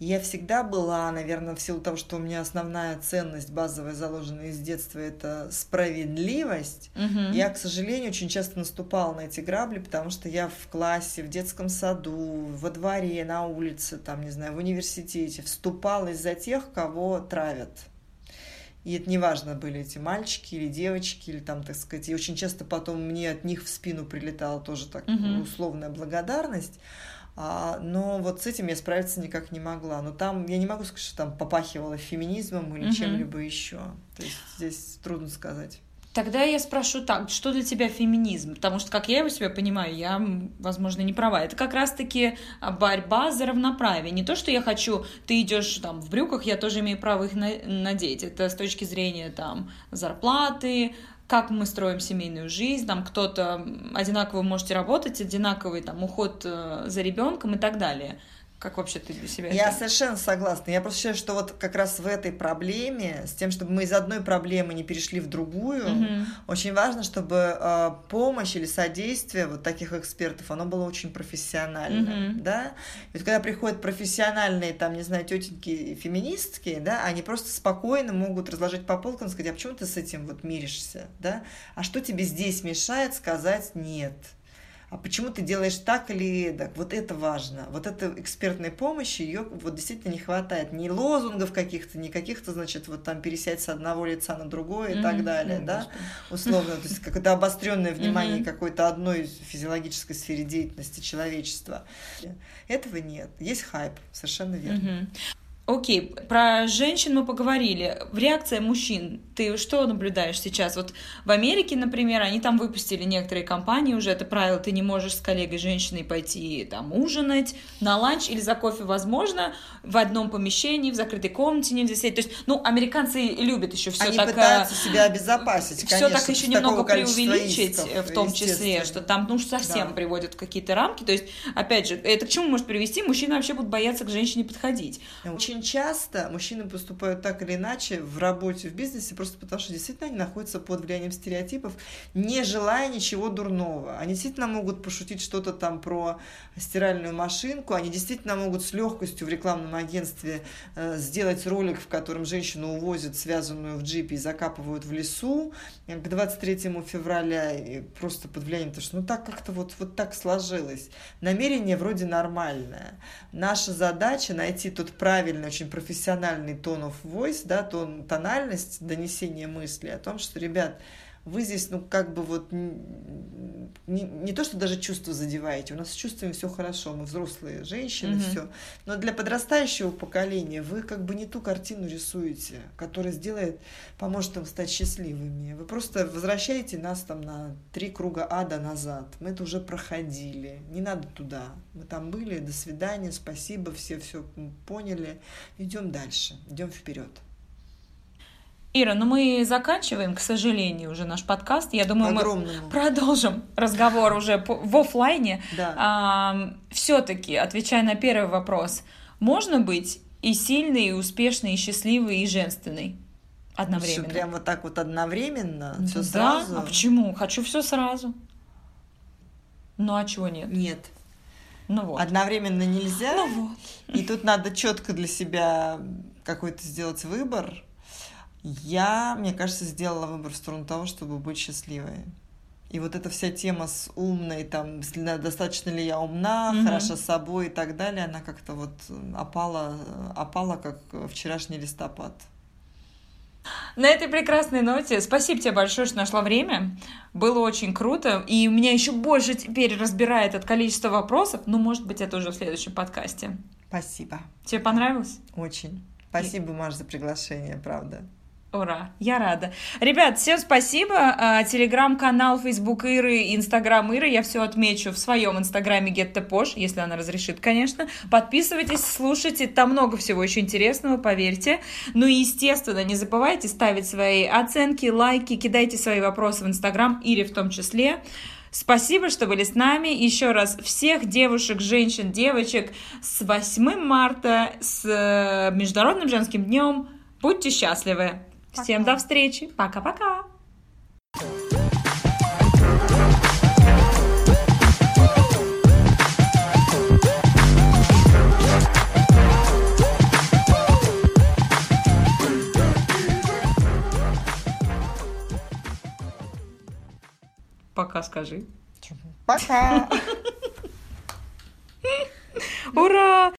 Я всегда была, наверное, в силу того, что у меня основная ценность базовая, заложенная из детства, это справедливость. Угу. Я, к сожалению, очень часто наступала на эти грабли, потому что я в классе, в детском саду, во дворе, на улице, там, не знаю, в университете вступалась за тех, кого травят. И это неважно, были эти мальчики или девочки, или там, так сказать, и очень часто потом мне от них в спину прилетала тоже так угу. условная благодарность. А, но вот с этим я справиться никак не могла. Но там, я не могу сказать, что там попахивало феминизмом или угу. чем-либо еще. То есть здесь трудно сказать. Тогда я спрошу так, что для тебя феминизм? Потому что, как я его себя понимаю, я, возможно, не права. Это как раз-таки борьба за равноправие. Не то, что я хочу, ты идешь там в брюках, я тоже имею право их надеть. Это с точки зрения там зарплаты, как мы строим семейную жизнь, там кто-то одинаково можете работать, одинаковый там уход э, за ребенком и так далее. Как вообще ты для себя? Я это? совершенно согласна. Я просто считаю, что вот как раз в этой проблеме, с тем, чтобы мы из одной проблемы не перешли в другую, угу. очень важно, чтобы э, помощь или содействие вот таких экспертов, оно было очень профессиональным, угу. да. И вот когда приходят профессиональные, там, не знаю, тетеньки феминистки, да, они просто спокойно могут разложить по полкам и сказать, а почему ты с этим вот миришься, да? А что тебе здесь мешает сказать нет? А почему ты делаешь так или так? Вот это важно. Вот эта экспертная помощь, ее вот действительно не хватает. Ни лозунгов каких-то, ни каких-то, значит, вот там пересядь с одного лица на другое и mm-hmm. так далее, mm-hmm. да, условно. То есть какое-то обостренное внимание mm-hmm. какой-то одной физиологической сфере деятельности человечества. Этого нет. Есть хайп, совершенно верно. Mm-hmm. Окей, про женщин мы поговорили. В реакции мужчин ты что наблюдаешь сейчас? Вот в Америке, например, они там выпустили некоторые компании уже это правило, ты не можешь с коллегой женщиной пойти там ужинать, на ланч или за кофе, возможно, в одном помещении, в закрытой комнате нельзя сидеть. То есть, ну, американцы любят еще все они так... пытаются себя обезопасить, Все конечно, так еще немного преувеличить, исков, в том числе, что там, ну, совсем да. приводят какие-то рамки. То есть, опять же, это к чему может привести? Мужчины вообще будут бояться к женщине подходить. Очень очень часто мужчины поступают так или иначе в работе, в бизнесе, просто потому что действительно они находятся под влиянием стереотипов, не желая ничего дурного. Они действительно могут пошутить что-то там про стиральную машинку, они действительно могут с легкостью в рекламном агентстве э, сделать ролик, в котором женщину увозят, связанную в джипе, и закапывают в лесу к 23 февраля, и просто под влиянием, потому что ну так как-то вот, вот так сложилось. Намерение вроде нормальное. Наша задача найти тот правильный правильный, очень профессиональный тон of voice, да, тон, тональность донесения мысли о том, что, ребят, вы здесь, ну, как бы вот не, не то, что даже чувства задеваете, у нас с чувствами все хорошо, мы взрослые женщины, mm-hmm. все. Но для подрастающего поколения вы как бы не ту картину рисуете, которая сделает, поможет им стать счастливыми. Вы просто возвращаете нас там на три круга ада назад. Мы это уже проходили. Не надо туда. Мы там были. До свидания. Спасибо. Все все поняли. Идем дальше. Идем вперед. Ира, ну мы заканчиваем, к сожалению, уже наш подкаст. Я думаю, Огромному. мы продолжим разговор уже в офлайне. Да. А, все-таки, отвечая на первый вопрос, можно быть и сильной, и успешной, и счастливой, и женственной одновременно? Все прям вот так вот одновременно? Все да? сразу? А почему? Хочу все сразу. Ну а чего нет? Нет. Ну вот. Одновременно нельзя. Ну вот. И тут надо четко для себя какой-то сделать выбор я, мне кажется, сделала выбор в сторону того, чтобы быть счастливой. И вот эта вся тема с умной, там, достаточно ли я умна, mm-hmm. хороша собой и так далее, она как-то вот опала, опала, как вчерашний листопад. На этой прекрасной ноте спасибо тебе большое, что нашла время. Было очень круто. И меня еще больше теперь разбирает от количества вопросов. Ну, может быть, это уже в следующем подкасте. Спасибо. Тебе понравилось? Очень. Спасибо, и... Маш, за приглашение, правда. Ура, я рада. Ребят, всем спасибо. А, телеграм-канал, Фейсбук Иры, Инстаграм Иры я все отмечу в своем Инстаграме GetThePosh, если она разрешит, конечно. Подписывайтесь, слушайте, там много всего еще интересного, поверьте. Ну и, естественно, не забывайте ставить свои оценки, лайки, кидайте свои вопросы в Инстаграм, Ире в том числе. Спасибо, что были с нами. Еще раз всех девушек, женщин, девочек с 8 марта, с э, Международным женским днем. Будьте счастливы! Всем до встречи. Пока-пока. Пока скажи. Пока. Ура!